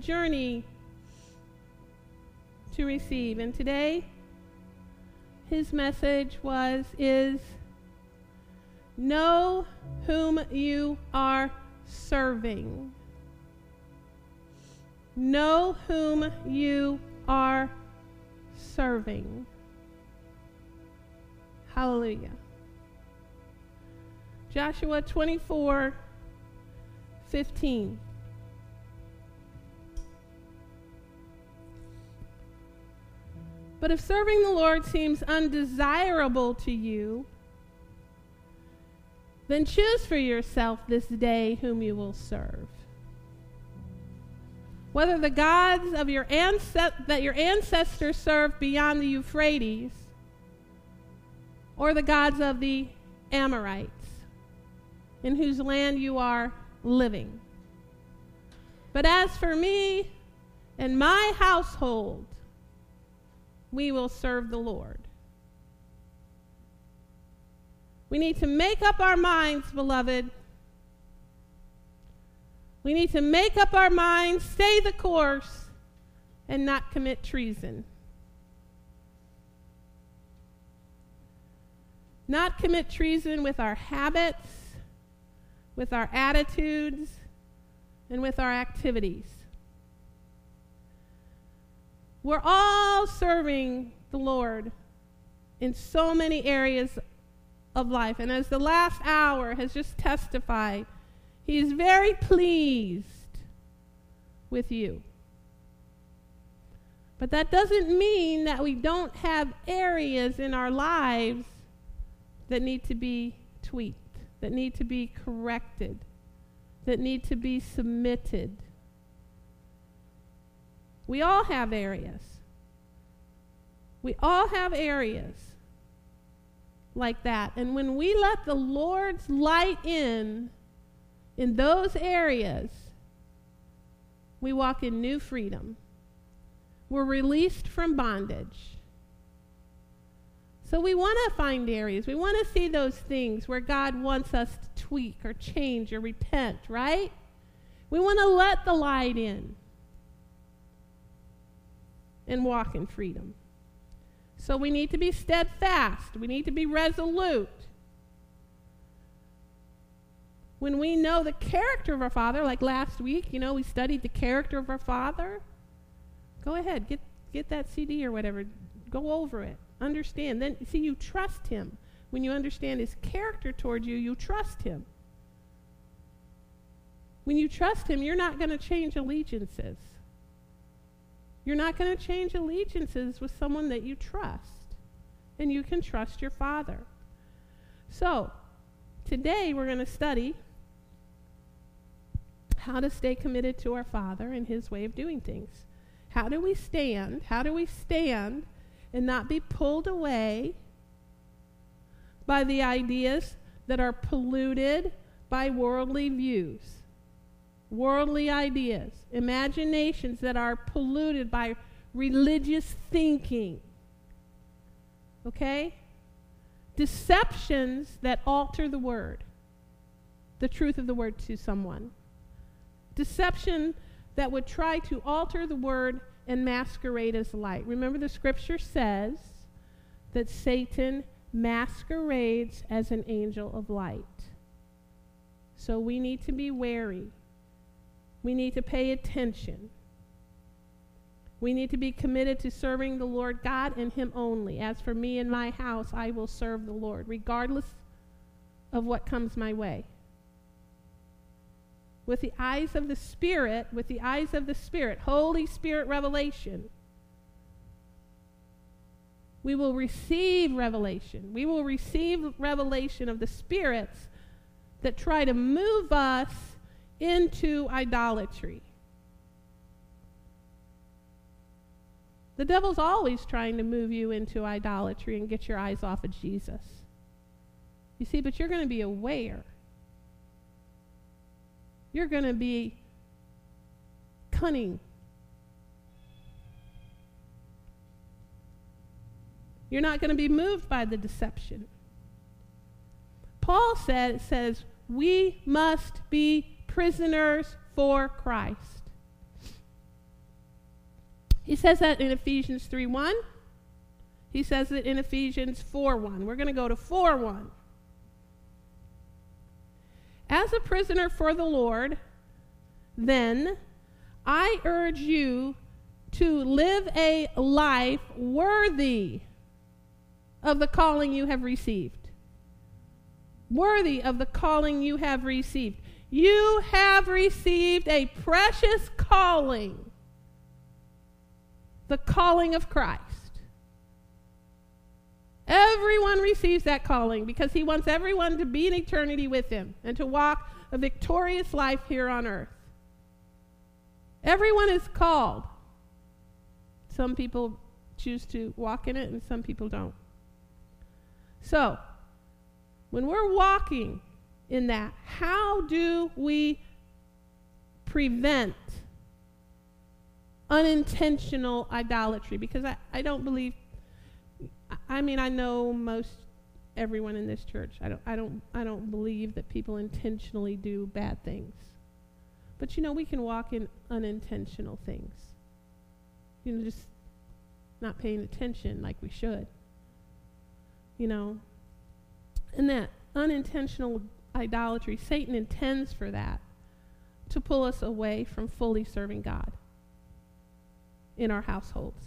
journey to receive. And today, his message was is know whom you are serving. Know whom you are serving. Hallelujah. Joshua 24 15. But if serving the Lord seems undesirable to you, then choose for yourself this day whom you will serve. Whether the gods of your ancest- that your ancestors served beyond the Euphrates or the gods of the Amorites in whose land you are living. But as for me and my household, we will serve the Lord. We need to make up our minds, beloved. We need to make up our minds, stay the course, and not commit treason. Not commit treason with our habits, with our attitudes, and with our activities. We're all serving the Lord in so many areas of life. And as the last hour has just testified, He is very pleased with you. But that doesn't mean that we don't have areas in our lives that need to be tweaked, that need to be corrected, that need to be submitted. We all have areas. We all have areas like that. And when we let the Lord's light in, in those areas, we walk in new freedom. We're released from bondage. So we want to find areas. We want to see those things where God wants us to tweak or change or repent, right? We want to let the light in and walk in freedom. So we need to be steadfast. We need to be resolute. When we know the character of our Father, like last week, you know, we studied the character of our Father. Go ahead, get, get that CD or whatever. Go over it. Understand. Then, see, you trust Him. When you understand His character toward you, you trust Him. When you trust Him, you're not going to change allegiances. You're not going to change allegiances with someone that you trust. And you can trust your Father. So, today we're going to study how to stay committed to our Father and His way of doing things. How do we stand? How do we stand and not be pulled away by the ideas that are polluted by worldly views? Worldly ideas, imaginations that are polluted by religious thinking. Okay? Deceptions that alter the word, the truth of the word to someone. Deception that would try to alter the word and masquerade as light. Remember, the scripture says that Satan masquerades as an angel of light. So we need to be wary. We need to pay attention. We need to be committed to serving the Lord God and Him only. As for me and my house, I will serve the Lord, regardless of what comes my way with the eyes of the Spirit, with the eyes of the Spirit, Holy Spirit revelation, we will receive revelation. We will receive revelation of the spirits that try to move us into idolatry. The devil's always trying to move you into idolatry and get your eyes off of Jesus. You see, but you're going to be aware you're going to be cunning. You're not going to be moved by the deception. Paul said, says, we must be prisoners for Christ. He says that in Ephesians 3 1. He says it in Ephesians 4 1. We're going to go to 4 1. As a prisoner for the Lord, then I urge you to live a life worthy of the calling you have received. Worthy of the calling you have received. You have received a precious calling, the calling of Christ. Everyone receives that calling because he wants everyone to be in eternity with him and to walk a victorious life here on earth. Everyone is called. Some people choose to walk in it and some people don't. So, when we're walking in that, how do we prevent unintentional idolatry? Because I, I don't believe, I mean, I know most everyone in this church. I don't, I don't, I don't believe that people intentionally do bad things. But you know, we can walk in unintentional things. You know, just not paying attention like we should. You know, and that unintentional idolatry, Satan intends for that to pull us away from fully serving God in our households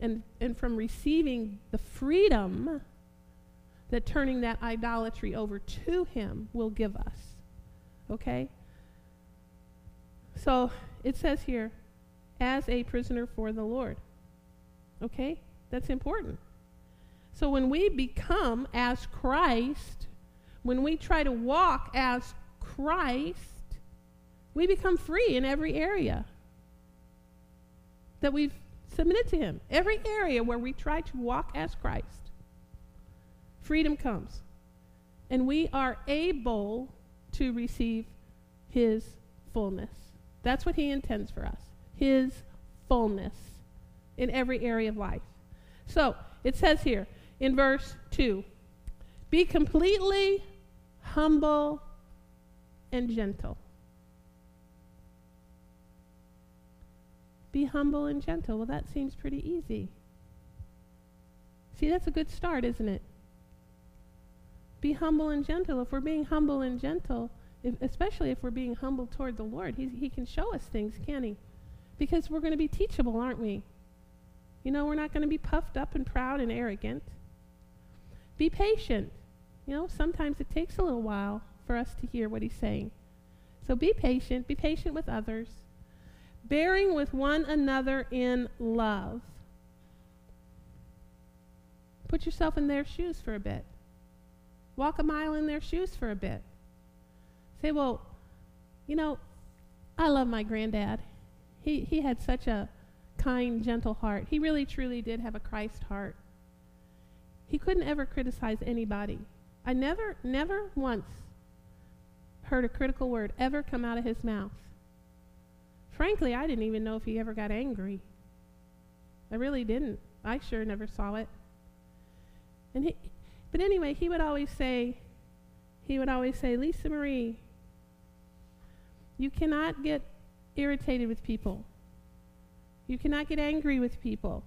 and, and from receiving the freedom that turning that idolatry over to Him will give us. Okay? So it says here, as a prisoner for the Lord. Okay? That's important. So when we become as Christ, when we try to walk as Christ, we become free in every area that we've submitted to Him. Every area where we try to walk as Christ, freedom comes. And we are able to receive His fullness. That's what He intends for us His fullness in every area of life. So it says here in verse 2 Be completely humble and gentle. Be humble and gentle. Well, that seems pretty easy. See, that's a good start, isn't it? Be humble and gentle. If we're being humble and gentle, if, especially if we're being humble toward the Lord, He can show us things, can He? Because we're going to be teachable, aren't we? You know, we're not going to be puffed up and proud and arrogant. Be patient. You know, sometimes it takes a little while for us to hear what he's saying. So be patient. Be patient with others. Bearing with one another in love. Put yourself in their shoes for a bit. Walk a mile in their shoes for a bit. Say, well, you know, I love my granddad. He, he had such a kind, gentle heart. He really, truly did have a Christ heart. He couldn't ever criticize anybody. I never, never once heard a critical word ever come out of his mouth. Frankly, I didn't even know if he ever got angry. I really didn't. I sure never saw it. And he, but anyway, he would always say, he would always say, Lisa Marie, you cannot get irritated with people. You cannot get angry with people.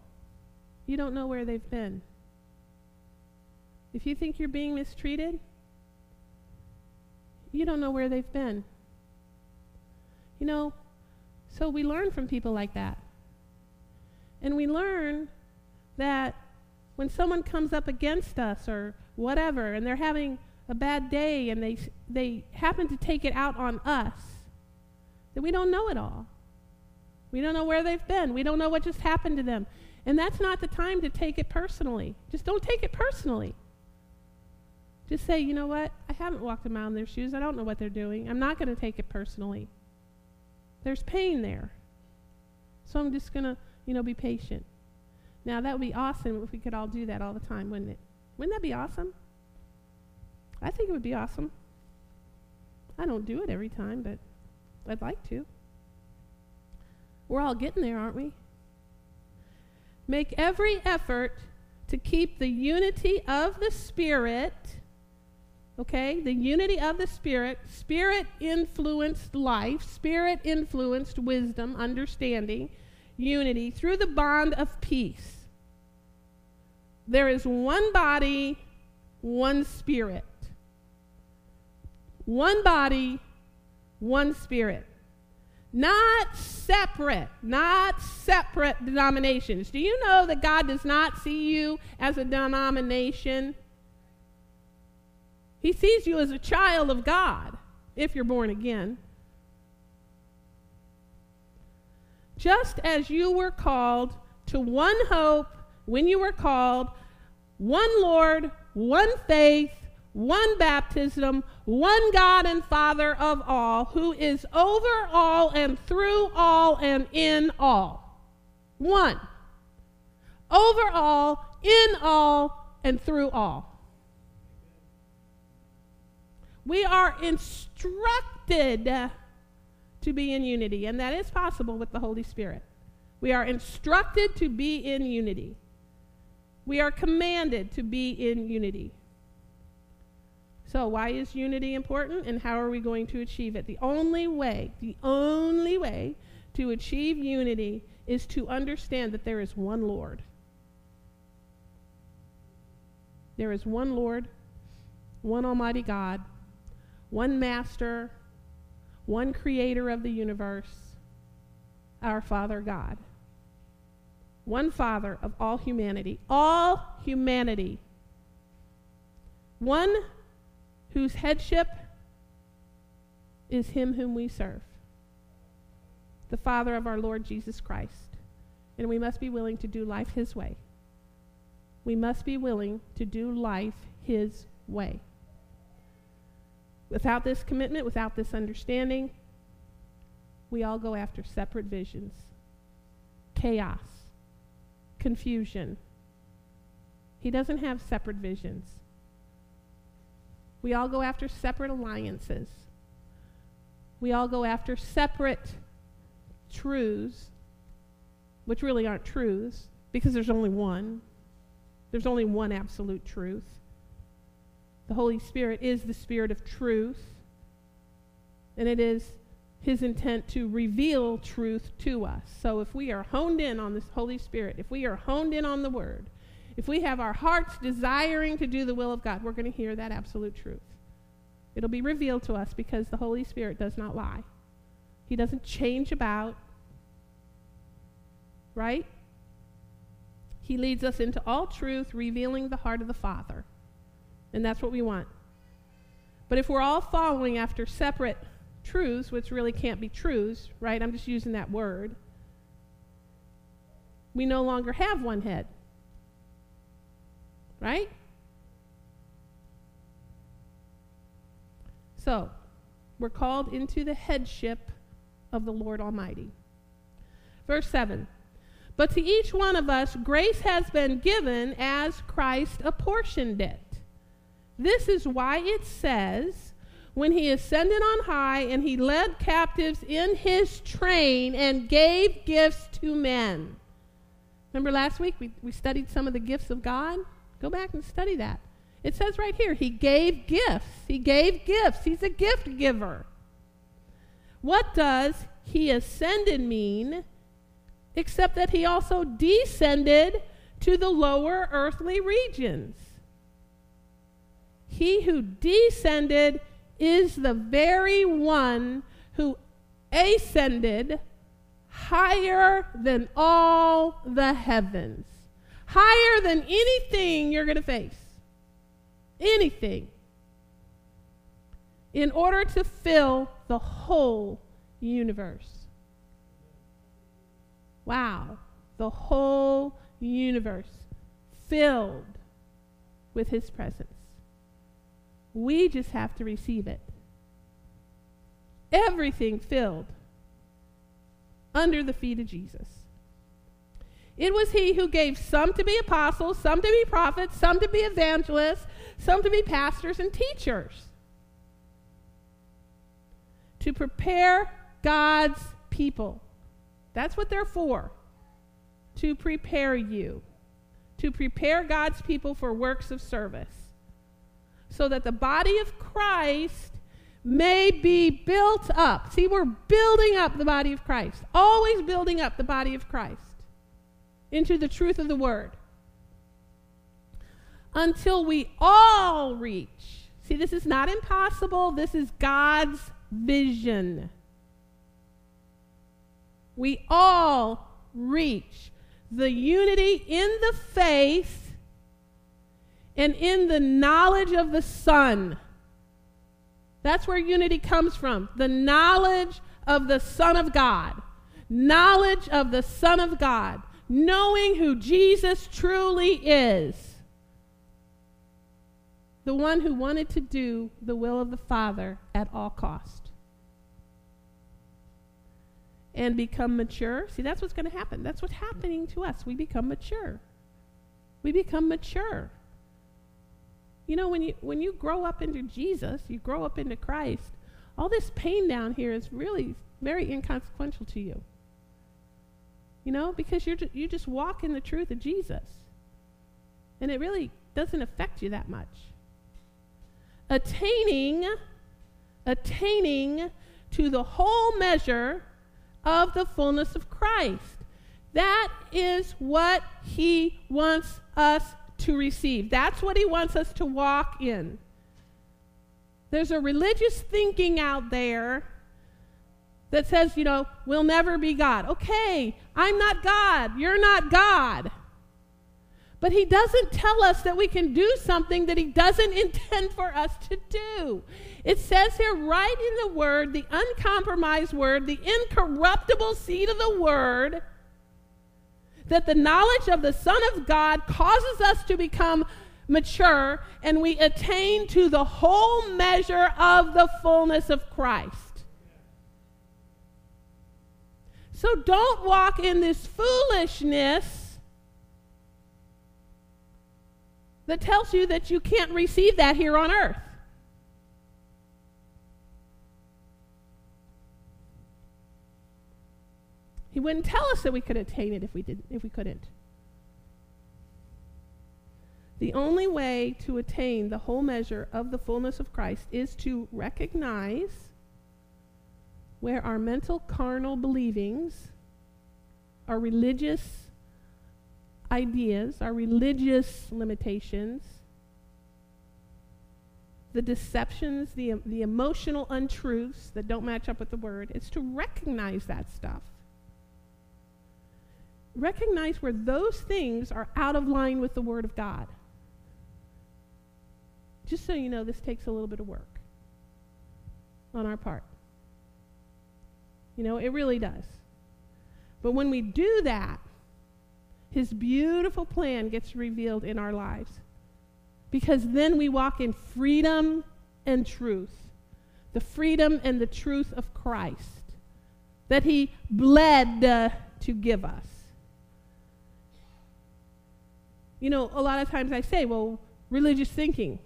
You don't know where they've been. If you think you're being mistreated, you don't know where they've been. You know, so we learn from people like that. And we learn that when someone comes up against us or whatever, and they're having a bad day and they, they happen to take it out on us, that we don't know it all. We don't know where they've been. We don't know what just happened to them. And that's not the time to take it personally. Just don't take it personally. Just say, you know what? I haven't walked a mile in their shoes. I don't know what they're doing. I'm not going to take it personally. There's pain there. So I'm just going to, you know, be patient. Now, that would be awesome if we could all do that all the time, wouldn't it? Wouldn't that be awesome? I think it would be awesome. I don't do it every time, but I'd like to. We're all getting there, aren't we? Make every effort to keep the unity of the Spirit, okay? The unity of the Spirit, Spirit influenced life, Spirit influenced wisdom, understanding, unity through the bond of peace. There is one body, one spirit. One body, one spirit. Not separate, not separate denominations. Do you know that God does not see you as a denomination? He sees you as a child of God if you're born again. Just as you were called to one hope when you were called, one Lord, one faith, one baptism, one God and Father of all, who is over all and through all and in all. One. Over all, in all, and through all. We are instructed to be in unity, and that is possible with the Holy Spirit. We are instructed to be in unity. We are commanded to be in unity. So, why is unity important and how are we going to achieve it? The only way, the only way to achieve unity is to understand that there is one Lord. There is one Lord, one Almighty God, one Master, one Creator of the universe, our Father God. One Father of all humanity. All humanity. One whose headship is him whom we serve, the Father of our Lord Jesus Christ. And we must be willing to do life his way. We must be willing to do life his way. Without this commitment, without this understanding, we all go after separate visions, chaos, confusion. He doesn't have separate visions. We all go after separate alliances. We all go after separate truths, which really aren't truths, because there's only one. There's only one absolute truth. The Holy Spirit is the Spirit of truth, and it is His intent to reveal truth to us. So if we are honed in on this Holy Spirit, if we are honed in on the Word, if we have our hearts desiring to do the will of God, we're going to hear that absolute truth. It'll be revealed to us because the Holy Spirit does not lie. He doesn't change about, right? He leads us into all truth, revealing the heart of the Father. And that's what we want. But if we're all following after separate truths, which really can't be truths, right? I'm just using that word. We no longer have one head. Right? So, we're called into the headship of the Lord Almighty. Verse 7 But to each one of us, grace has been given as Christ apportioned it. This is why it says, When he ascended on high and he led captives in his train and gave gifts to men. Remember last week we, we studied some of the gifts of God? Go back and study that. It says right here, he gave gifts. He gave gifts. He's a gift giver. What does he ascended mean except that he also descended to the lower earthly regions? He who descended is the very one who ascended higher than all the heavens higher than anything you're going to face. Anything. In order to fill the whole universe. Wow. The whole universe filled with His presence. We just have to receive it. Everything filled under the feet of Jesus. It was he who gave some to be apostles, some to be prophets, some to be evangelists, some to be pastors and teachers. To prepare God's people. That's what they're for. To prepare you. To prepare God's people for works of service. So that the body of Christ may be built up. See, we're building up the body of Christ, always building up the body of Christ into the truth of the word until we all reach. See, this is not impossible, this is God's vision. We all reach the unity in the faith and in the knowledge of the Son. That's where unity comes from. The knowledge of the Son of God. Knowledge of the Son of God. Knowing who Jesus truly is. The one who wanted to do the will of the Father at all cost. And become mature. See, that's what's going to happen. That's what's happening to us. We become mature. We become mature. You know, when you when you grow up into Jesus, you grow up into Christ, all this pain down here is really very inconsequential to you. You know, because you're ju- you just walk in the truth of Jesus. And it really doesn't affect you that much. Attaining attaining to the whole measure of the fullness of Christ. That is what he wants us to receive. That's what he wants us to walk in. There's a religious thinking out there that says, you know, we'll never be God. Okay, I'm not God. You're not God. But he doesn't tell us that we can do something that he doesn't intend for us to do. It says here, right in the word, the uncompromised word, the incorruptible seed of the word that the knowledge of the Son of God causes us to become mature and we attain to the whole measure of the fullness of Christ. So don't walk in this foolishness that tells you that you can't receive that here on earth. He wouldn't tell us that we could attain it if we didn't if we couldn't. The only way to attain the whole measure of the fullness of Christ is to recognize where our mental carnal believings, our religious ideas, our religious limitations, the deceptions, the, the emotional untruths that don't match up with the word, is to recognize that stuff recognize where those things are out of line with the Word of God. Just so you know, this takes a little bit of work on our part. You know, it really does. But when we do that, His beautiful plan gets revealed in our lives. Because then we walk in freedom and truth. The freedom and the truth of Christ that He bled uh, to give us. You know, a lot of times I say, well, religious thinking.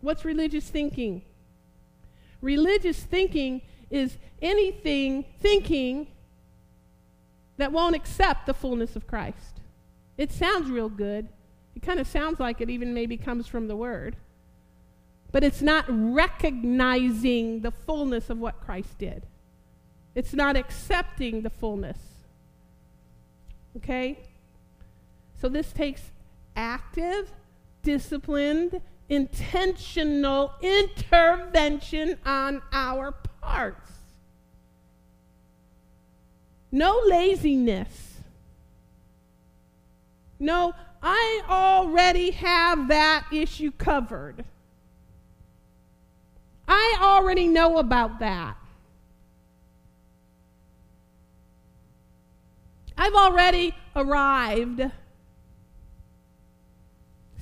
What's religious thinking? Religious thinking is anything thinking that won't accept the fullness of Christ. It sounds real good. It kind of sounds like it even maybe comes from the Word. But it's not recognizing the fullness of what Christ did. It's not accepting the fullness. Okay? So this takes active, disciplined, intentional intervention on our parts. No laziness. No, I already have that issue covered. I already know about that. I've already arrived.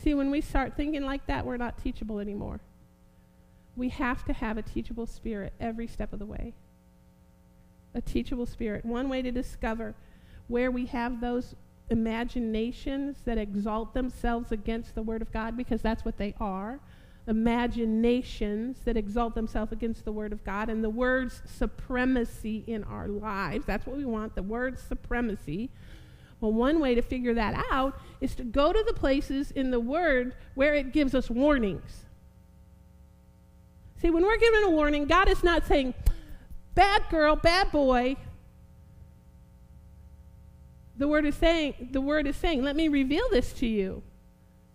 See, when we start thinking like that, we're not teachable anymore. We have to have a teachable spirit every step of the way. A teachable spirit. One way to discover where we have those imaginations that exalt themselves against the Word of God, because that's what they are imaginations that exalt themselves against the Word of God, and the Word's supremacy in our lives. That's what we want the Word's supremacy well, one way to figure that out is to go to the places in the Word where it gives us warnings. See, when we're given a warning, God is not saying, bad girl, bad boy. The word is saying, the word is saying, let me reveal this to you.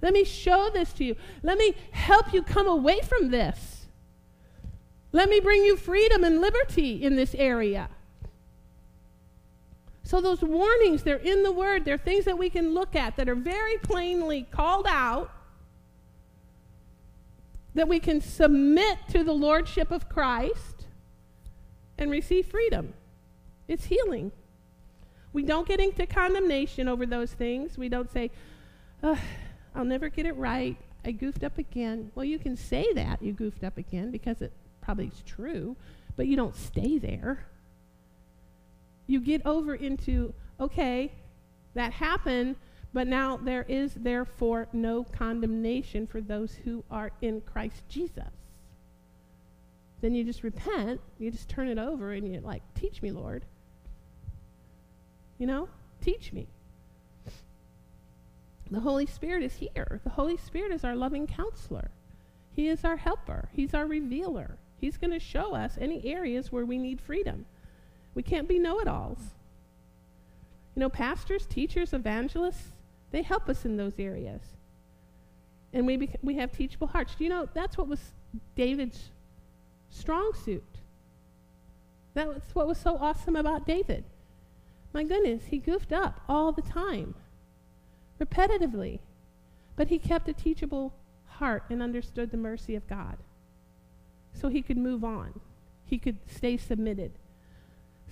Let me show this to you. Let me help you come away from this. Let me bring you freedom and liberty in this area. So, those warnings, they're in the Word. They're things that we can look at that are very plainly called out, that we can submit to the Lordship of Christ and receive freedom. It's healing. We don't get into condemnation over those things. We don't say, I'll never get it right. I goofed up again. Well, you can say that you goofed up again because it probably is true, but you don't stay there. You get over into, okay, that happened, but now there is therefore no condemnation for those who are in Christ Jesus. Then you just repent, you just turn it over, and you're like, teach me, Lord. You know, teach me. The Holy Spirit is here. The Holy Spirit is our loving counselor. He is our helper. He's our revealer. He's going to show us any areas where we need freedom. We can't be know it alls. You know, pastors, teachers, evangelists, they help us in those areas. And we, bec- we have teachable hearts. Do you know that's what was David's strong suit? That's what was so awesome about David. My goodness, he goofed up all the time repetitively. But he kept a teachable heart and understood the mercy of God. So he could move on, he could stay submitted.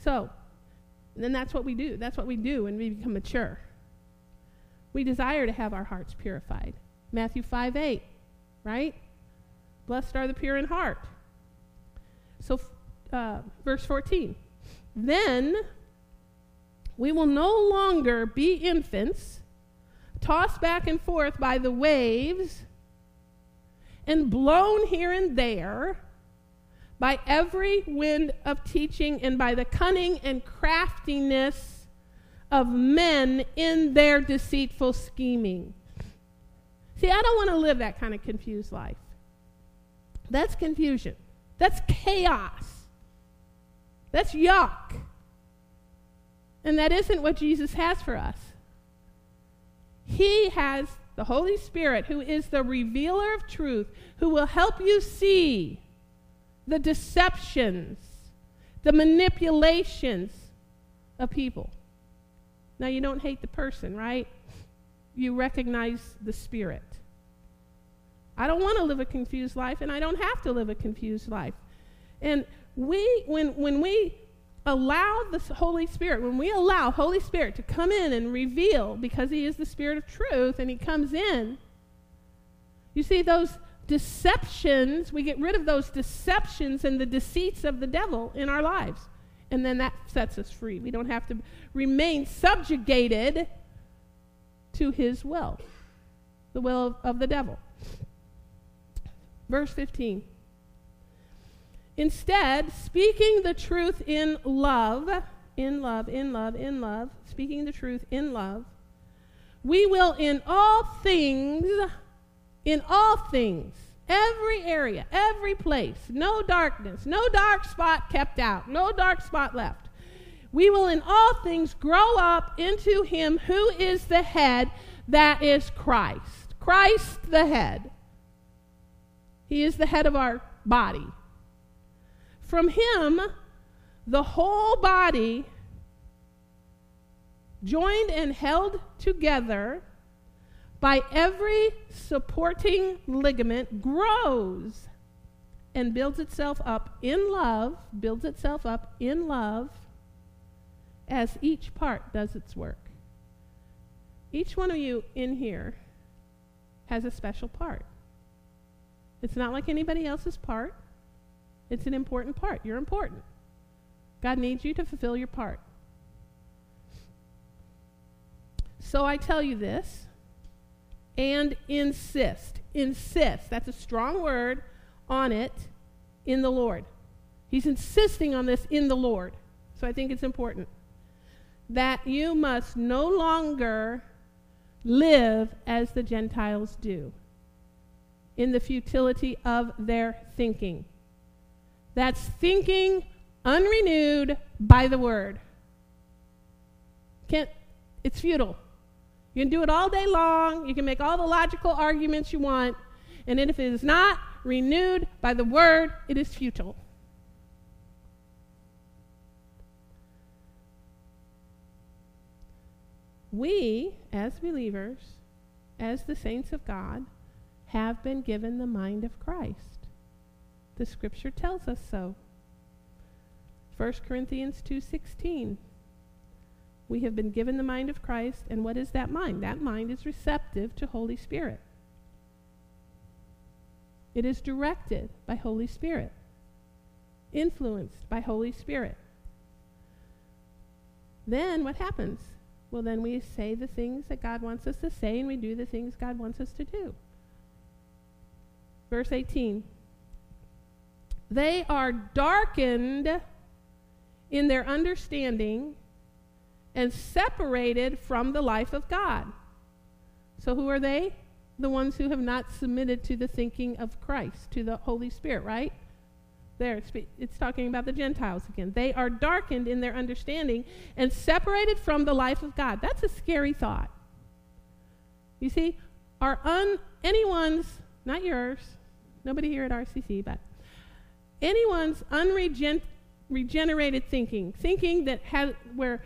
So, then that's what we do. That's what we do when we become mature. We desire to have our hearts purified. Matthew 5 8, right? Blessed are the pure in heart. So, uh, verse 14. Then we will no longer be infants tossed back and forth by the waves, and blown here and there by every wind of teaching and by the cunning and craftiness of men in their deceitful scheming. See, I don't want to live that kind of confused life. That's confusion. That's chaos. That's yuck. And that isn't what Jesus has for us. He has the Holy Spirit, who is the revealer of truth, who will help you see the deceptions, the manipulations of people. Now, you don't hate the person, right? You recognize the spirit. I don't want to live a confused life, and I don't have to live a confused life. And we, when, when we allow the Holy Spirit, when we allow Holy Spirit to come in and reveal, because He is the Spirit of truth and He comes in, you see those deceptions, we get rid of those deceptions and the deceits of the devil in our lives. And then that sets us free. We don't have to remain subjugated to His will, the will of, of the devil. Verse 15. Instead, speaking the truth in love, in love, in love, in love, speaking the truth in love, we will in all things, in all things, every area, every place, no darkness, no dark spot kept out, no dark spot left. We will in all things grow up into him who is the head, that is Christ. Christ the head. He is the head of our body. From him, the whole body, joined and held together by every supporting ligament, grows and builds itself up in love, builds itself up in love as each part does its work. Each one of you in here has a special part. It's not like anybody else's part. It's an important part. You're important. God needs you to fulfill your part. So I tell you this and insist. Insist. That's a strong word on it in the Lord. He's insisting on this in the Lord. So I think it's important that you must no longer live as the Gentiles do in the futility of their thinking. That's thinking unrenewed by the word. Can't, it's futile. You can do it all day long. You can make all the logical arguments you want. And then if it is not renewed by the word, it is futile. We, as believers, as the saints of God, have been given the mind of Christ. The scripture tells us so. 1 Corinthians 2:16 We have been given the mind of Christ and what is that mind? That mind is receptive to Holy Spirit. It is directed by Holy Spirit. Influenced by Holy Spirit. Then what happens? Well, then we say the things that God wants us to say and we do the things God wants us to do. Verse 18 They are darkened in their understanding and separated from the life of God. So, who are they? The ones who have not submitted to the thinking of Christ, to the Holy Spirit, right? There, it's, talking about the Gentiles again. They are darkened in their understanding and separated from the life of God. That's a scary thought. You see, are un, anyone's, not yours, nobody here at RCC, but anyone's unregenerated thinking, thinking that has, where,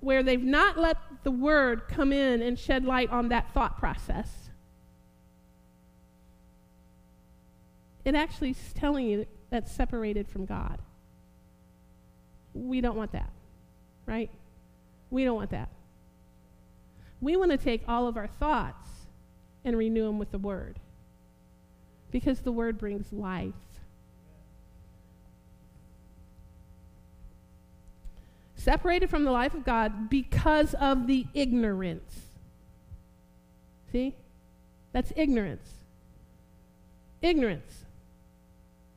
where they've not let the Word come in and shed light on that thought process. It actually is telling you that's separated from God. We don't want that, right? We don't want that. We want to take all of our thoughts and renew them with the Word because the Word brings life. Separated from the life of God because of the ignorance. See? That's ignorance. Ignorance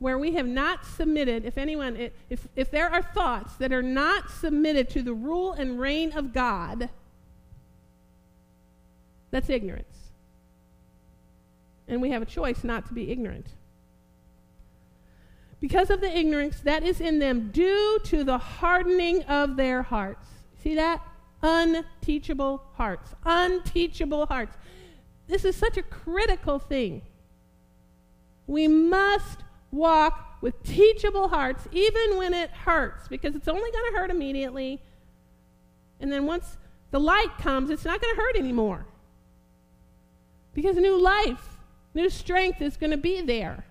where we have not submitted, if anyone, if, if there are thoughts that are not submitted to the rule and reign of God, that's ignorance. And we have a choice not to be ignorant. Because of the ignorance that is in them due to the hardening of their hearts. See that? Unteachable hearts. Unteachable hearts. This is such a critical thing. We must walk with teachable hearts, even when it hurts, because it's only going to hurt immediately. And then once the light comes, it's not going to hurt anymore. Because new life, new strength is going to be there.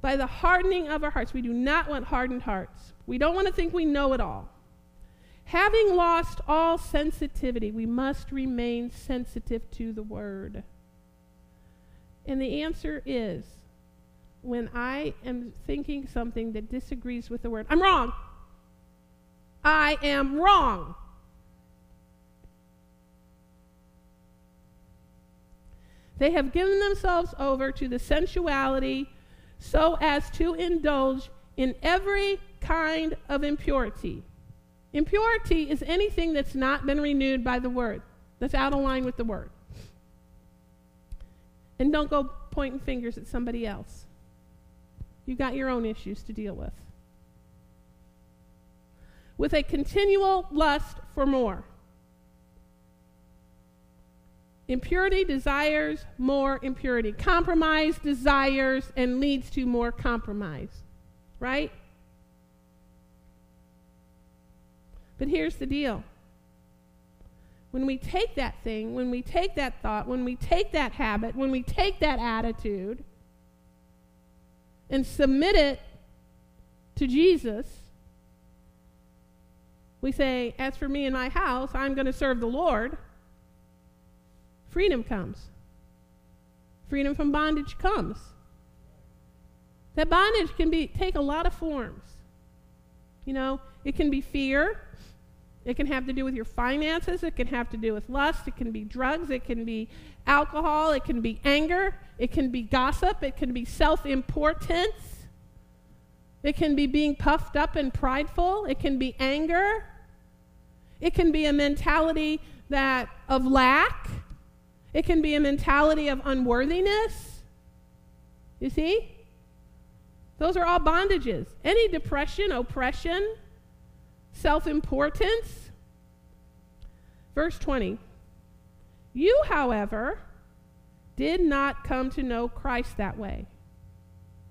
By the hardening of our hearts, we do not want hardened hearts. We don't want to think we know it all. Having lost all sensitivity, we must remain sensitive to the word. And the answer is when I am thinking something that disagrees with the word, I'm wrong. I am wrong. They have given themselves over to the sensuality so as to indulge in every kind of impurity. Impurity is anything that's not been renewed by the word, that's out of line with the word. And don't go pointing fingers at somebody else. You've got your own issues to deal with. With a continual lust for more. Impurity desires more impurity. Compromise desires and leads to more compromise. Right? But here's the deal. When we take that thing, when we take that thought, when we take that habit, when we take that attitude, and submit it to Jesus, we say, As for me and my house, I'm going to serve the Lord. Freedom comes. Freedom from bondage comes. That bondage can be take a lot of forms. You know, it can be fear. It can have to do with your finances. It can have to do with lust. It can be drugs. It can be alcohol. It can be anger. It can be gossip. It can be self importance. It can be being puffed up and prideful. It can be anger. It can be a mentality that of lack. It can be a mentality of unworthiness. You see? Those are all bondages. Any depression, oppression, self importance. Verse 20. You, however, did not come to know Christ that way.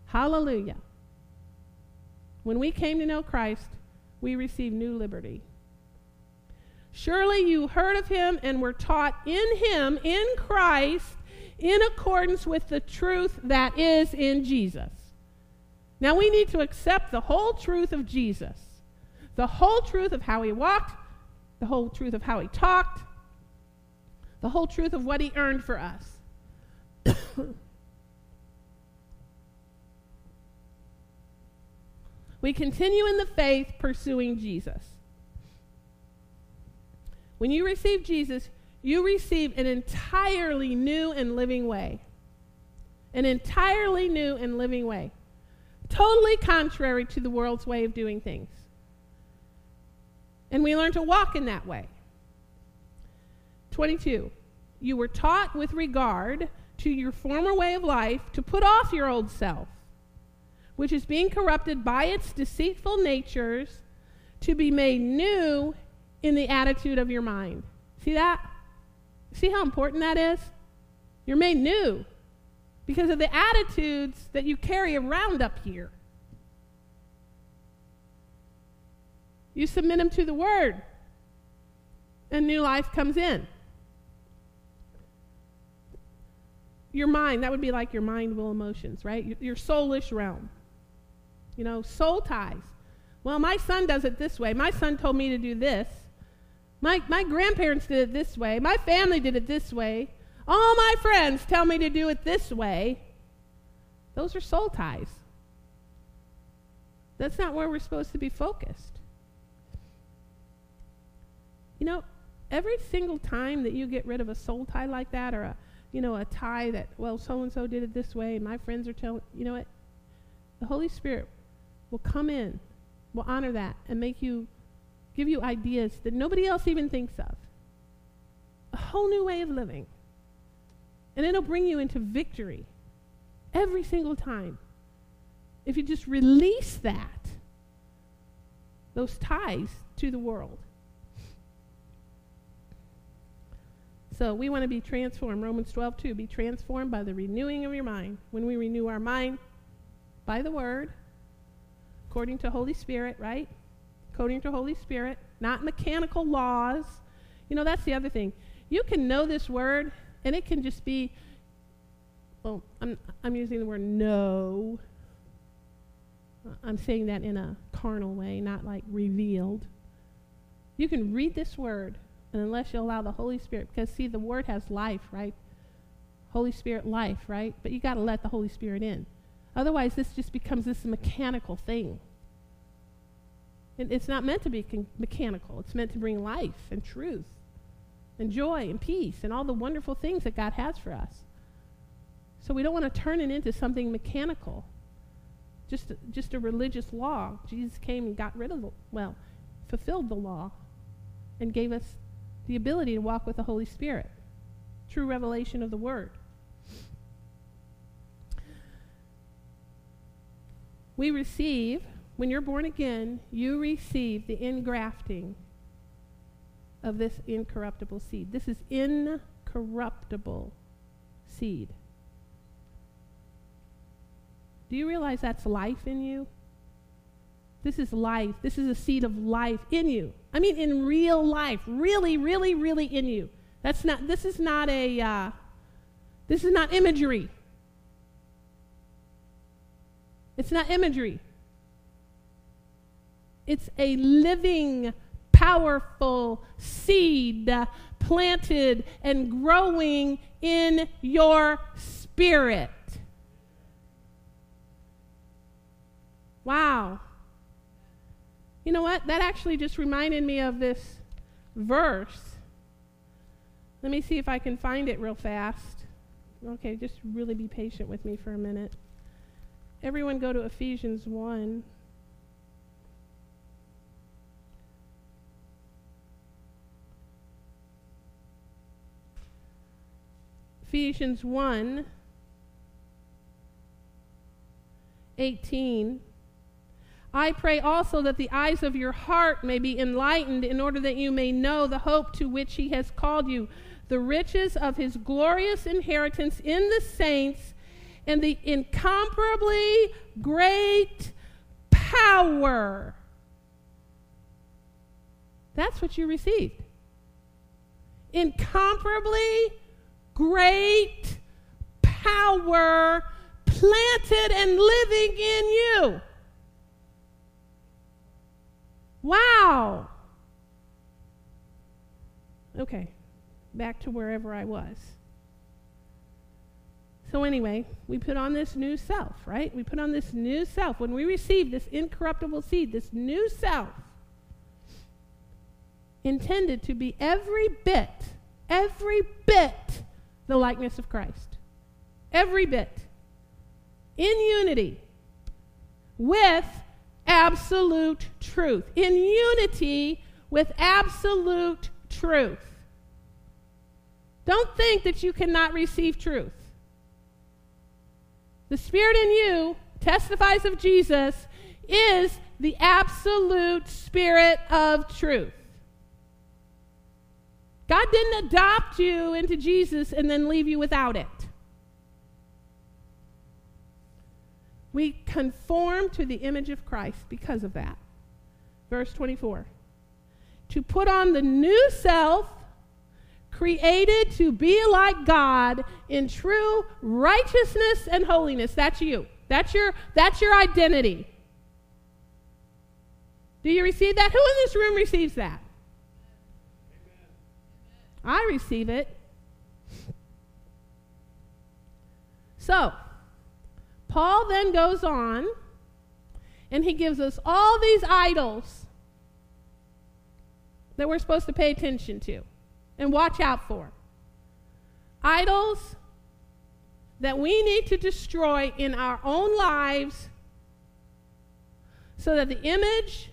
Hallelujah. When we came to know Christ, we received new liberty. Surely you heard of him and were taught in him, in Christ, in accordance with the truth that is in Jesus. Now we need to accept the whole truth of Jesus, the whole truth of how he walked, the whole truth of how he talked, the whole truth of what he earned for us. we continue in the faith pursuing Jesus. When you receive Jesus, you receive an entirely new and living way. An entirely new and living way. Totally contrary to the world's way of doing things. And we learn to walk in that way. 22. You were taught with regard to your former way of life to put off your old self, which is being corrupted by its deceitful natures, to be made new in the attitude of your mind. See that? See how important that is? You're made new because of the attitudes that you carry around up here. You submit them to the Word, and new life comes in. your mind, that would be like your mind, will, emotions, right? Your, your soulish realm. You know, soul ties. Well, my son does it this way. My son told me to do this. My, my grandparents did it this way. My family did it this way. All my friends tell me to do it this way. Those are soul ties. That's not where we're supposed to be focused. You know, every single time that you get rid of a soul tie like that or a you know, a tie that, well, so and so did it this way, my friends are telling, you know what? The Holy Spirit will come in, will honor that, and make you, give you ideas that nobody else even thinks of. A whole new way of living. And it'll bring you into victory every single time. If you just release that, those ties to the world. So we want to be transformed. Romans 12, 2. Be transformed by the renewing of your mind. When we renew our mind by the word, according to Holy Spirit, right? According to Holy Spirit, not mechanical laws. You know, that's the other thing. You can know this word, and it can just be, well, I'm, I'm using the word know. I'm saying that in a carnal way, not like revealed. You can read this word and unless you allow the Holy Spirit, because see, the Word has life, right? Holy Spirit life, right? But you got to let the Holy Spirit in. Otherwise, this just becomes this mechanical thing. It's not meant to be con- mechanical. It's meant to bring life and truth and joy and peace and all the wonderful things that God has for us. So we don't want to turn it into something mechanical, just a, just a religious law. Jesus came and got rid of the, well, fulfilled the law and gave us the ability to walk with the Holy Spirit. True revelation of the Word. We receive, when you're born again, you receive the ingrafting of this incorruptible seed. This is incorruptible seed. Do you realize that's life in you? This is life. This is a seed of life in you. I mean, in real life, really, really, really in you. That's not. This is not a. Uh, this is not imagery. It's not imagery. It's a living, powerful seed planted and growing in your spirit. Wow. You know what? That actually just reminded me of this verse. Let me see if I can find it real fast. Okay, just really be patient with me for a minute. Everyone go to Ephesians 1. Ephesians 1 18. I pray also that the eyes of your heart may be enlightened in order that you may know the hope to which he has called you, the riches of his glorious inheritance in the saints, and the incomparably great power. That's what you received. Incomparably great power planted and living in you. Wow. Okay, back to wherever I was. So, anyway, we put on this new self, right? We put on this new self. When we receive this incorruptible seed, this new self, intended to be every bit, every bit the likeness of Christ. Every bit. In unity with absolute truth. In unity with absolute truth. Don't think that you cannot receive truth. The Spirit in you testifies of Jesus is the absolute Spirit of truth. God didn't adopt you into Jesus and then leave you without it. We conform to the image of Christ because of that. Verse 24. To put on the new self, created to be like God in true righteousness and holiness. That's you. That's your, that's your identity. Do you receive that? Who in this room receives that? I receive it. So, Paul then goes on and he gives us all these idols that we're supposed to pay attention to and watch out for. Idols that we need to destroy in our own lives so that the image,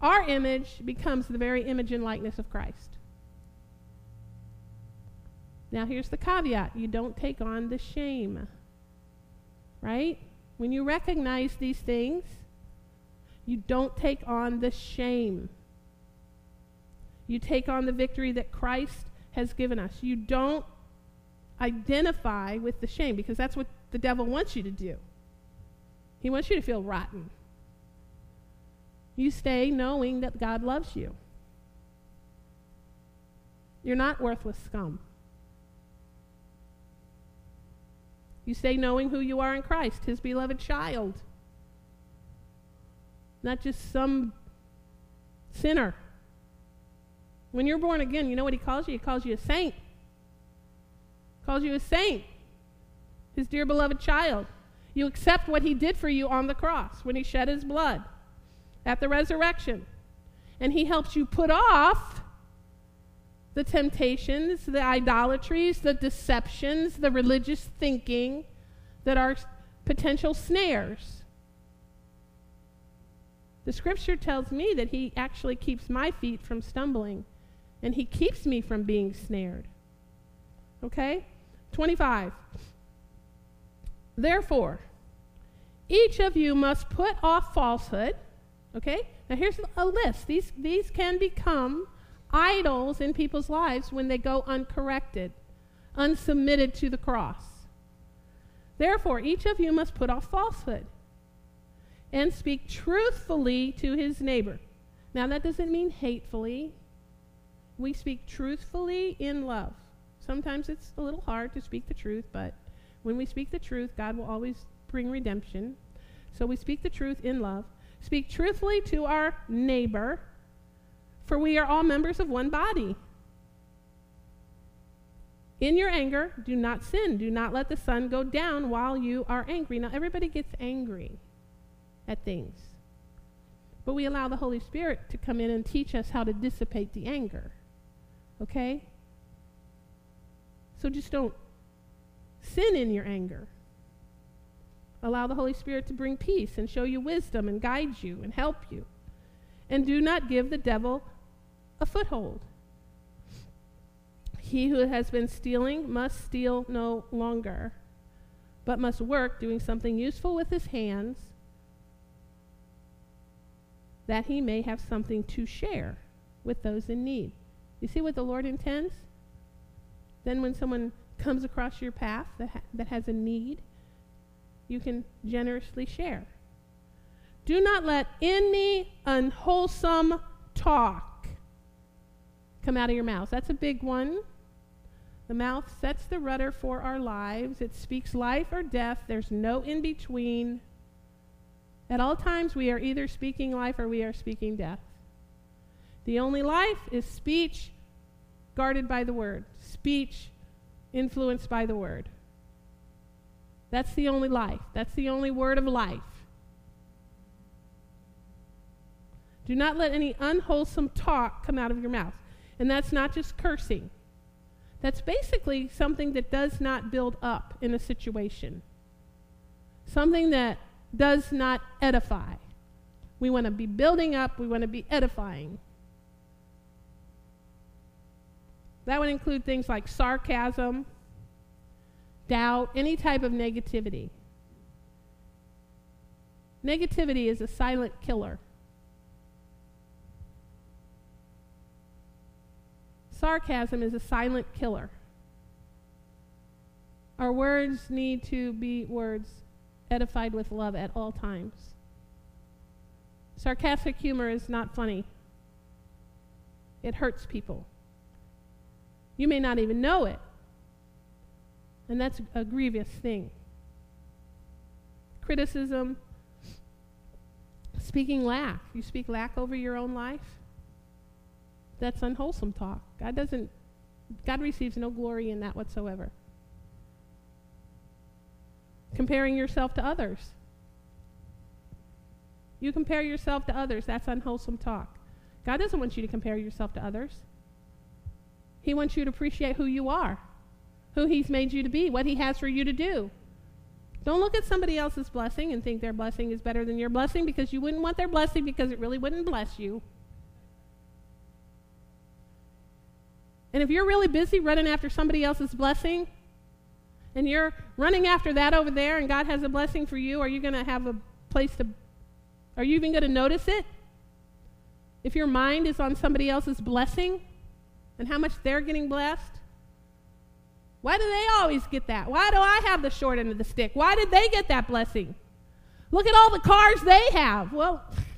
our image, becomes the very image and likeness of Christ. Now, here's the caveat you don't take on the shame. Right? When you recognize these things, you don't take on the shame. You take on the victory that Christ has given us. You don't identify with the shame because that's what the devil wants you to do. He wants you to feel rotten. You stay knowing that God loves you. You're not worthless scum. You say knowing who you are in Christ, his beloved child. Not just some sinner. When you're born again, you know what he calls you? He calls you a saint. He calls you a saint. His dear beloved child. You accept what he did for you on the cross when he shed his blood at the resurrection. And he helps you put off the temptations, the idolatries, the deceptions, the religious thinking that are potential snares. The scripture tells me that he actually keeps my feet from stumbling and he keeps me from being snared. Okay? 25. Therefore, each of you must put off falsehood. Okay? Now here's a list. These, these can become idols in people's lives when they go uncorrected, unsubmitted to the cross. Therefore, each of you must put off falsehood and speak truthfully to his neighbor. Now, that doesn't mean hatefully. We speak truthfully in love. Sometimes it's a little hard to speak the truth, but when we speak the truth, God will always bring redemption. So we speak the truth in love. Speak truthfully to our neighbor for we are all members of one body. In your anger, do not sin. Do not let the sun go down while you are angry. Now, everybody gets angry at things. But we allow the Holy Spirit to come in and teach us how to dissipate the anger. Okay? So just don't sin in your anger. Allow the Holy Spirit to bring peace and show you wisdom and guide you and help you. And do not give the devil a foothold. He who has been stealing must steal no longer, but must work doing something useful with his hands that he may have something to share with those in need. You see what the Lord intends? Then, when someone comes across your path that, ha- that has a need, you can generously share. Do not let any unwholesome talk come out of your mouth. That's a big one. The mouth sets the rudder for our lives. It speaks life or death. There's no in between. At all times, we are either speaking life or we are speaking death. The only life is speech guarded by the word, speech influenced by the word. That's the only life. That's the only word of life. Do not let any unwholesome talk come out of your mouth. And that's not just cursing. That's basically something that does not build up in a situation. Something that does not edify. We want to be building up, we want to be edifying. That would include things like sarcasm, doubt, any type of negativity. Negativity is a silent killer. Sarcasm is a silent killer. Our words need to be words edified with love at all times. Sarcastic humor is not funny, it hurts people. You may not even know it, and that's a grievous thing. Criticism, speaking lack. You speak lack over your own life. That's unwholesome talk. God doesn't, God receives no glory in that whatsoever. Comparing yourself to others. You compare yourself to others, that's unwholesome talk. God doesn't want you to compare yourself to others. He wants you to appreciate who you are, who He's made you to be, what He has for you to do. Don't look at somebody else's blessing and think their blessing is better than your blessing because you wouldn't want their blessing because it really wouldn't bless you. And if you're really busy running after somebody else's blessing, and you're running after that over there, and God has a blessing for you, are you going to have a place to, are you even going to notice it? If your mind is on somebody else's blessing and how much they're getting blessed, why do they always get that? Why do I have the short end of the stick? Why did they get that blessing? Look at all the cars they have. Well,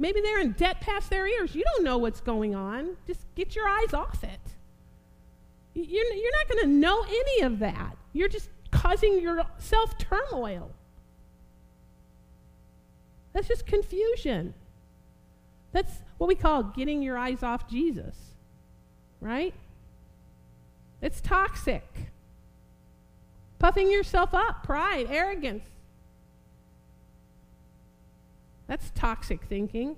maybe they're in debt past their ears. You don't know what's going on. Just get your eyes off it. You're, you're not going to know any of that. You're just causing yourself turmoil. That's just confusion. That's what we call getting your eyes off Jesus, right? It's toxic. Puffing yourself up, pride, arrogance. That's toxic thinking.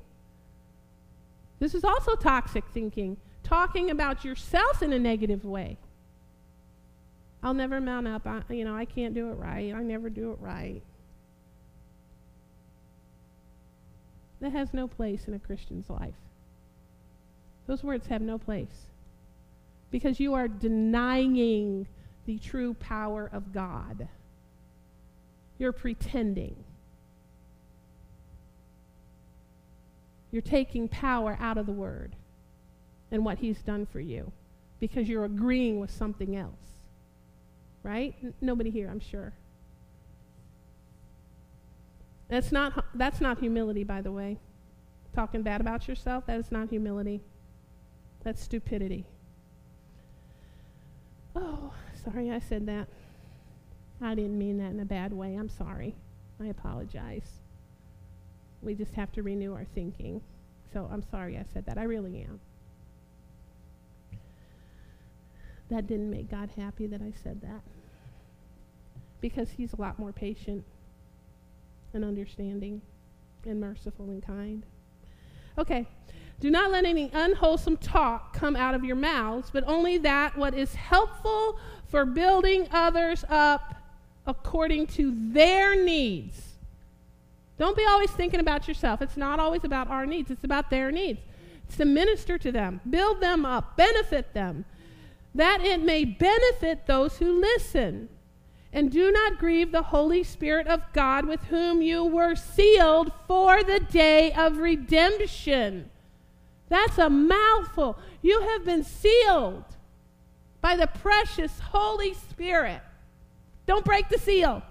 This is also toxic thinking, talking about yourself in a negative way. I'll never mount up. I, you know, I can't do it right. I never do it right. That has no place in a Christian's life. Those words have no place because you are denying the true power of God. You're pretending. You're taking power out of the Word and what He's done for you because you're agreeing with something else. Right? N- nobody here, I'm sure. That's not, that's not humility, by the way. Talking bad about yourself, that is not humility. That's stupidity. Oh, sorry I said that. I didn't mean that in a bad way. I'm sorry. I apologize. We just have to renew our thinking. So I'm sorry I said that. I really am. That didn't make God happy that I said that. Because He's a lot more patient and understanding and merciful and kind. Okay. Do not let any unwholesome talk come out of your mouths, but only that what is helpful for building others up according to their needs. Don't be always thinking about yourself. It's not always about our needs, it's about their needs. It's to minister to them, build them up, benefit them, that it may benefit those who listen. And do not grieve the Holy Spirit of God with whom you were sealed for the day of redemption. That's a mouthful. You have been sealed by the precious Holy Spirit. Don't break the seal.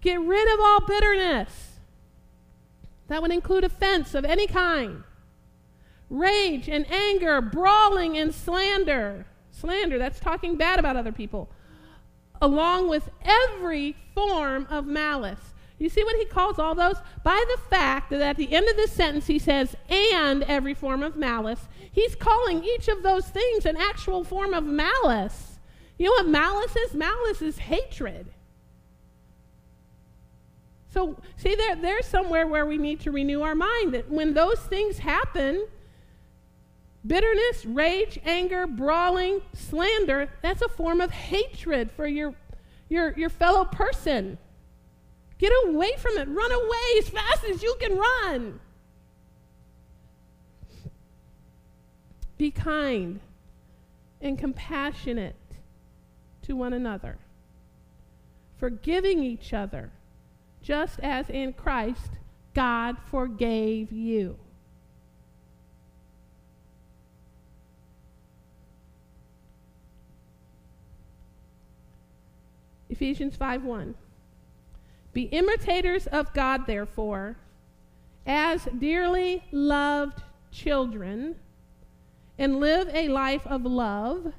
Get rid of all bitterness. That would include offense of any kind, rage and anger, brawling and slander. Slander, that's talking bad about other people, along with every form of malice. You see what he calls all those? By the fact that at the end of this sentence he says, and every form of malice, he's calling each of those things an actual form of malice. You know what malice is? Malice is hatred. So, see, there, there's somewhere where we need to renew our mind that when those things happen, bitterness, rage, anger, brawling, slander, that's a form of hatred for your, your, your fellow person. Get away from it. Run away as fast as you can run. Be kind and compassionate to one another, forgiving each other just as in Christ God forgave you. Ephesians 5 1. Be imitators of God, therefore, as dearly loved children, and live a life of love,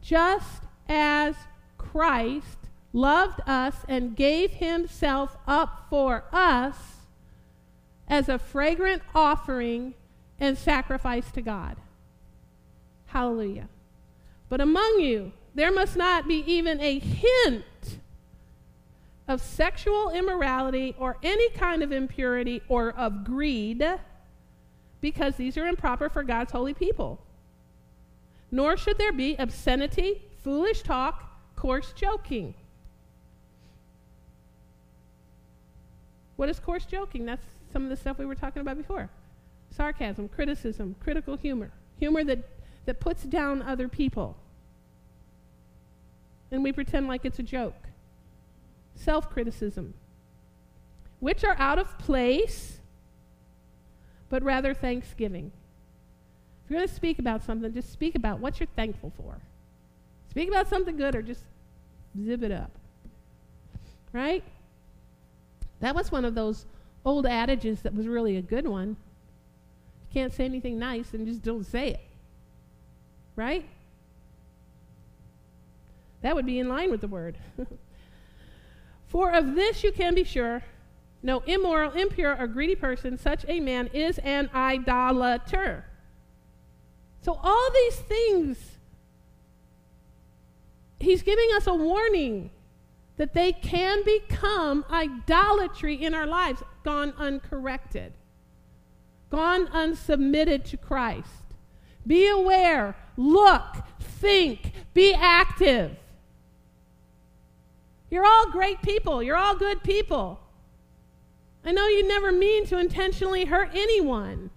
just as Christ loved us and gave himself up for us as a fragrant offering and sacrifice to God. Hallelujah. But among you, there must not be even a hint of sexual immorality or any kind of impurity or of greed, because these are improper for God's holy people. Nor should there be obscenity, foolish talk, coarse joking What is coarse joking? That's some of the stuff we were talking about before sarcasm, criticism, critical humor, humor that, that puts down other people. And we pretend like it's a joke. Self criticism, which are out of place, but rather thanksgiving. If you're going to speak about something, just speak about what you're thankful for. Speak about something good or just zip it up. Right? That was one of those old adages that was really a good one. You can't say anything nice and just don't say it. Right? That would be in line with the word. For of this you can be sure no immoral, impure, or greedy person, such a man is an idolater. So, all these things, he's giving us a warning that they can become idolatry in our lives, gone uncorrected, gone unsubmitted to Christ. Be aware, look, think, be active. You're all great people, you're all good people. I know you never mean to intentionally hurt anyone.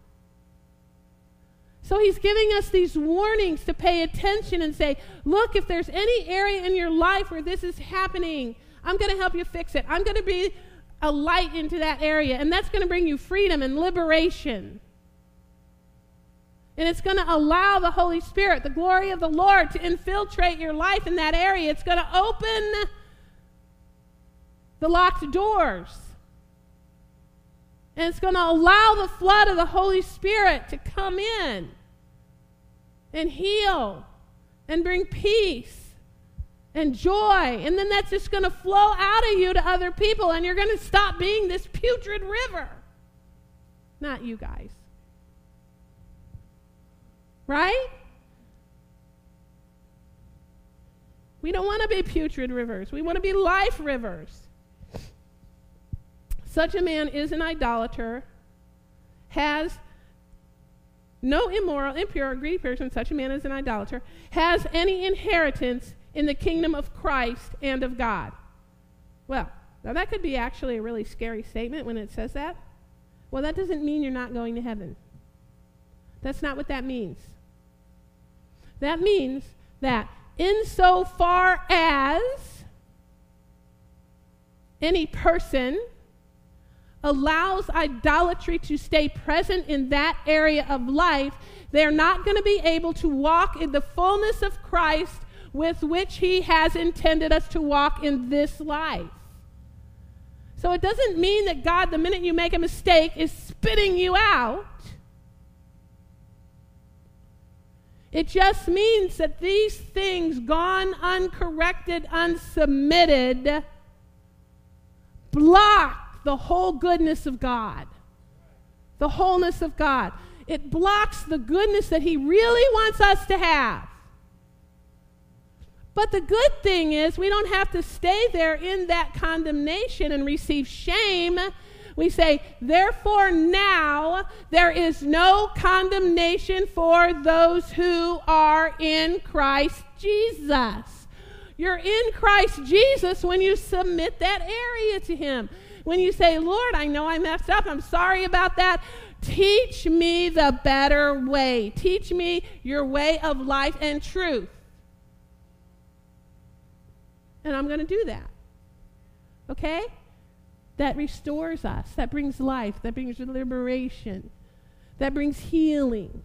So he's giving us these warnings to pay attention and say, look, if there's any area in your life where this is happening, I'm going to help you fix it. I'm going to be a light into that area, and that's going to bring you freedom and liberation. And it's going to allow the Holy Spirit, the glory of the Lord, to infiltrate your life in that area. It's going to open the locked doors. And it's going to allow the flood of the Holy Spirit to come in and heal and bring peace and joy. And then that's just going to flow out of you to other people, and you're going to stop being this putrid river. Not you guys. Right? We don't want to be putrid rivers. We want to be life rivers. Such a man is an idolater, has no immoral, impure, or greedy person, such a man is an idolater, has any inheritance in the kingdom of Christ and of God. Well, now that could be actually a really scary statement when it says that. Well, that doesn't mean you're not going to heaven. That's not what that means. That means that insofar as any person allows idolatry to stay present in that area of life, they're not going to be able to walk in the fullness of Christ with which He has intended us to walk in this life. So it doesn't mean that God, the minute you make a mistake, is spitting you out. It just means that these things, gone uncorrected, unsubmitted, block the whole goodness of God, the wholeness of God. It blocks the goodness that He really wants us to have. But the good thing is, we don't have to stay there in that condemnation and receive shame. We say, therefore, now there is no condemnation for those who are in Christ Jesus. You're in Christ Jesus when you submit that area to Him. When you say, Lord, I know I messed up. I'm sorry about that. Teach me the better way. Teach me your way of life and truth. And I'm going to do that. Okay? That restores us, that brings life, that brings liberation, that brings healing,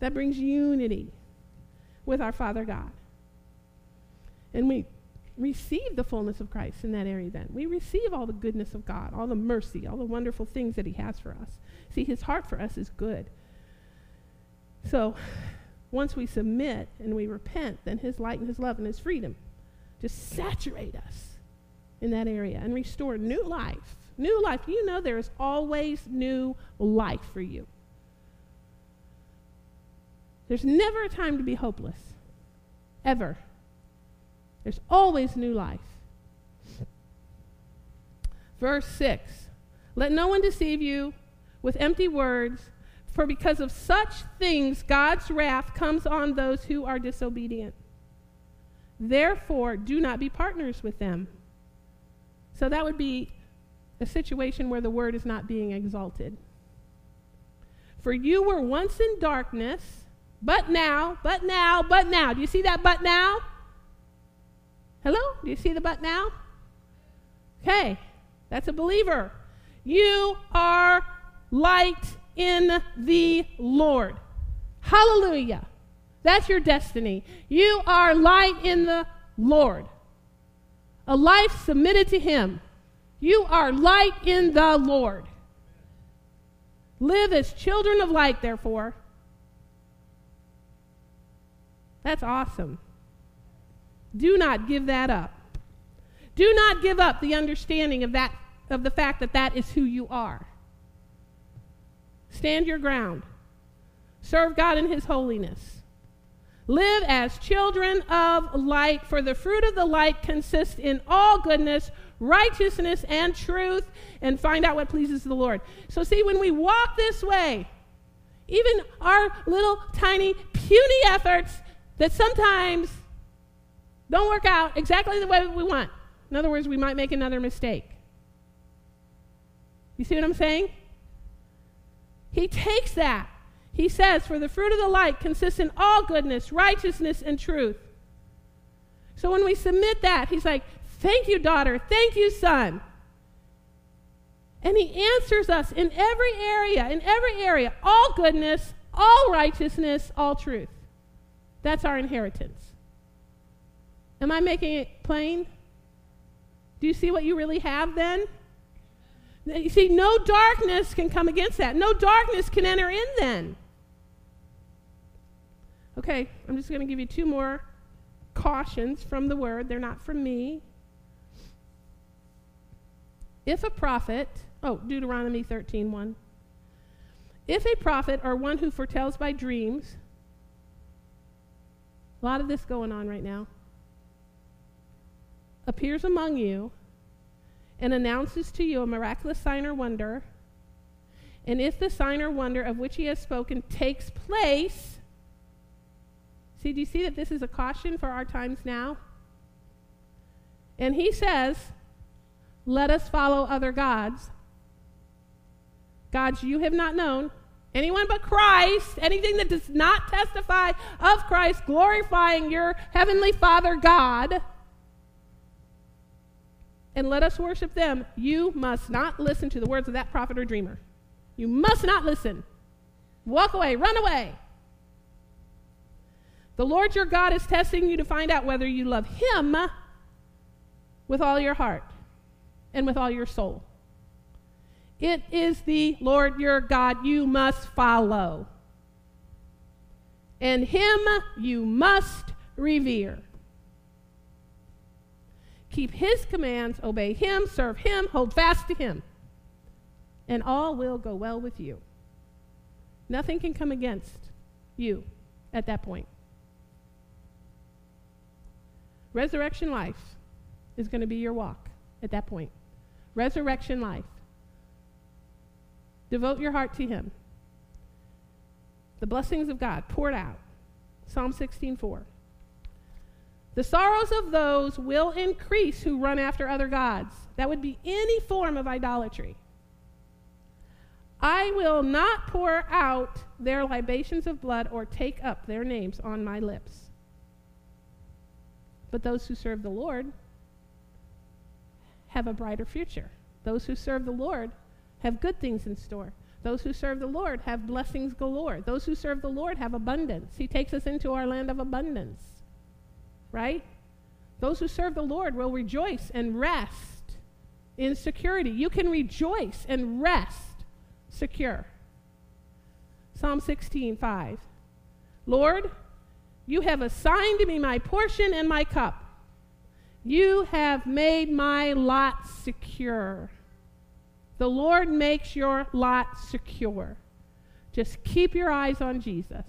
that brings unity with our Father God. And we receive the fullness of Christ in that area then. We receive all the goodness of God, all the mercy, all the wonderful things that He has for us. See, His heart for us is good. So, once we submit and we repent, then His light and His love and His freedom just saturate us in that area and restore new life. New life. You know there is always new life for you. There's never a time to be hopeless. Ever. There's always new life. Verse 6 Let no one deceive you with empty words, for because of such things God's wrath comes on those who are disobedient. Therefore, do not be partners with them. So that would be a situation where the word is not being exalted. For you were once in darkness, but now, but now, but now. Do you see that but now? Hello? Do you see the but now? Okay, that's a believer. You are light in the Lord. Hallelujah. That's your destiny. You are light in the Lord. A life submitted to Him. You are light in the Lord. Live as children of light, therefore. That's awesome. Do not give that up. Do not give up the understanding of that of the fact that that is who you are. Stand your ground. Serve God in his holiness. Live as children of light, for the fruit of the light consists in all goodness, righteousness, and truth, and find out what pleases the Lord. So, see, when we walk this way, even our little tiny puny efforts that sometimes don't work out exactly the way we want. In other words, we might make another mistake. You see what I'm saying? He takes that he says, For the fruit of the light consists in all goodness, righteousness, and truth. So when we submit that, he's like, Thank you, daughter. Thank you, son. And he answers us in every area, in every area, all goodness, all righteousness, all truth. That's our inheritance. Am I making it plain? Do you see what you really have then? You see, no darkness can come against that. No darkness can enter in then. Okay, I'm just going to give you two more cautions from the word. They're not from me. If a prophet, oh, Deuteronomy 13 1. If a prophet or one who foretells by dreams, a lot of this going on right now, appears among you and announces to you a miraculous sign or wonder, and if the sign or wonder of which he has spoken takes place, See, do you see that this is a caution for our times now? And he says, let us follow other gods, gods you have not known, Anyone but Christ, anything that does not testify of Christ, glorifying your heavenly Father God, and let us worship them, you must not listen to the words of that prophet or dreamer. You must not listen. Walk away, run away. The Lord your God is testing you to find out whether you love Him with all your heart and with all your soul. It is the Lord your God you must follow. And him you must revere. Keep his commands, obey him, serve him, hold fast to him. And all will go well with you. Nothing can come against you at that point. Resurrection life is going to be your walk at that point. Resurrection life. Devote your heart to Him. The blessings of God poured out. Psalm 16:4. The sorrows of those will increase who run after other gods. That would be any form of idolatry. I will not pour out their libations of blood or take up their names on my lips. But those who serve the Lord have a brighter future. Those who serve the Lord have good things in store. Those who serve the Lord have blessings galore. Those who serve the Lord have abundance. He takes us into our land of abundance. Right? Those who serve the Lord will rejoice and rest in security. You can rejoice and rest secure. Psalm 16, 5. Lord, you have assigned me my portion and my cup. You have made my lot secure. The Lord makes your lot secure. Just keep your eyes on Jesus.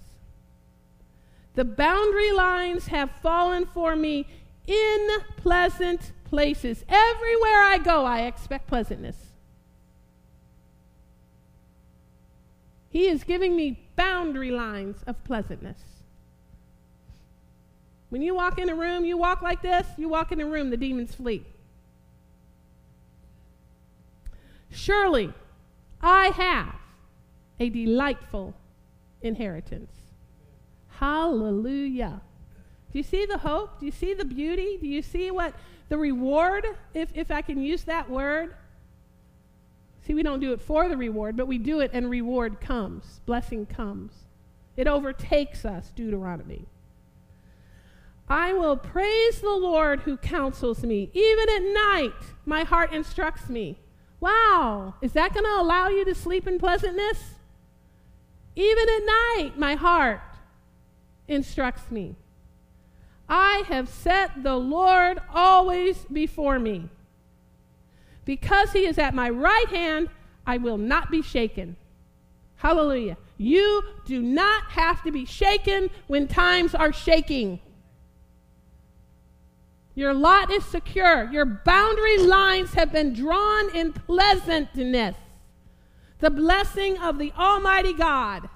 The boundary lines have fallen for me in pleasant places. Everywhere I go, I expect pleasantness. He is giving me boundary lines of pleasantness. When you walk in a room, you walk like this, you walk in a room, the demons flee. Surely I have a delightful inheritance. Hallelujah. Do you see the hope? Do you see the beauty? Do you see what the reward, if, if I can use that word? See, we don't do it for the reward, but we do it and reward comes. Blessing comes. It overtakes us, Deuteronomy. I will praise the Lord who counsels me. Even at night, my heart instructs me. Wow, is that going to allow you to sleep in pleasantness? Even at night, my heart instructs me. I have set the Lord always before me. Because he is at my right hand, I will not be shaken. Hallelujah. You do not have to be shaken when times are shaking. Your lot is secure. Your boundary lines have been drawn in pleasantness. The blessing of the Almighty God.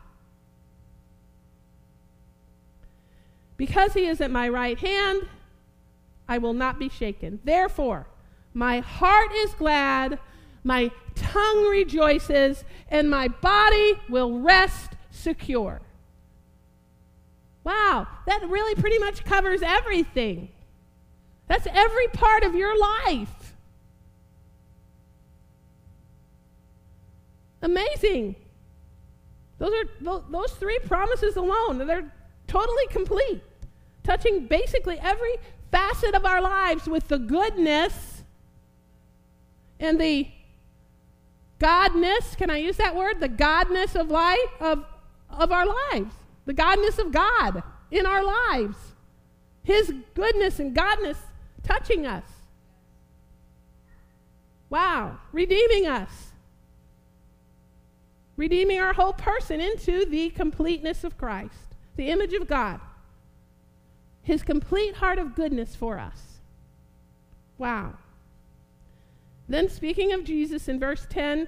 Because he is at my right hand, I will not be shaken. Therefore, my heart is glad, my tongue rejoices, and my body will rest secure. Wow, that really pretty much covers everything. That's every part of your life. Amazing. Those are those three promises alone, they're totally complete, touching basically every facet of our lives with the goodness and the godness, can I use that word? The godness of life of of our lives. The godness of God in our lives. His goodness and godness touching us. Wow, redeeming us. Redeeming our whole person into the completeness of Christ, the image of God. His complete heart of goodness for us. Wow. Then, speaking of Jesus in verse 10,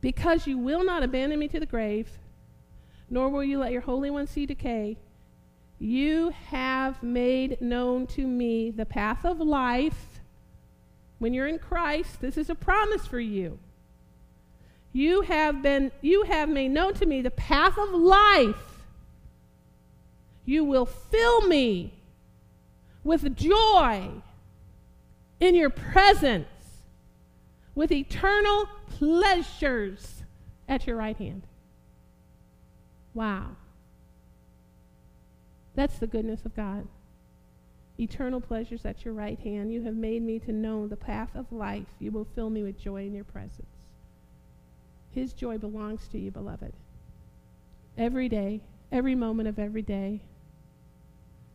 because you will not abandon me to the grave, nor will you let your Holy One see decay, you have made known to me the path of life. When you're in Christ, this is a promise for you. You have been you have made known to me the path of life. You will fill me with joy in your presence, with eternal pleasures at your right hand. Wow. That's the goodness of God. Eternal pleasures at your right hand. You have made me to know the path of life. You will fill me with joy in your presence. His joy belongs to you, beloved. Every day, every moment of every day.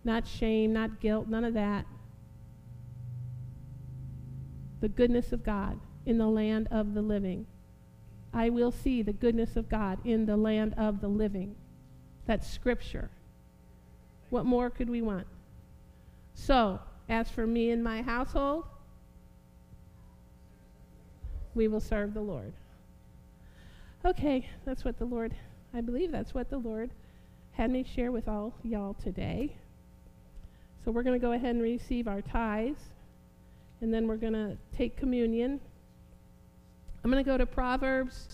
Not shame, not guilt, none of that. The goodness of God in the land of the living. I will see the goodness of God in the land of the living. That's scripture. What more could we want? So, as for me and my household, we will serve the Lord. Okay, that's what the Lord, I believe that's what the Lord had me share with all y'all today. So we're going to go ahead and receive our tithes, and then we're going to take communion. I'm going to go to Proverbs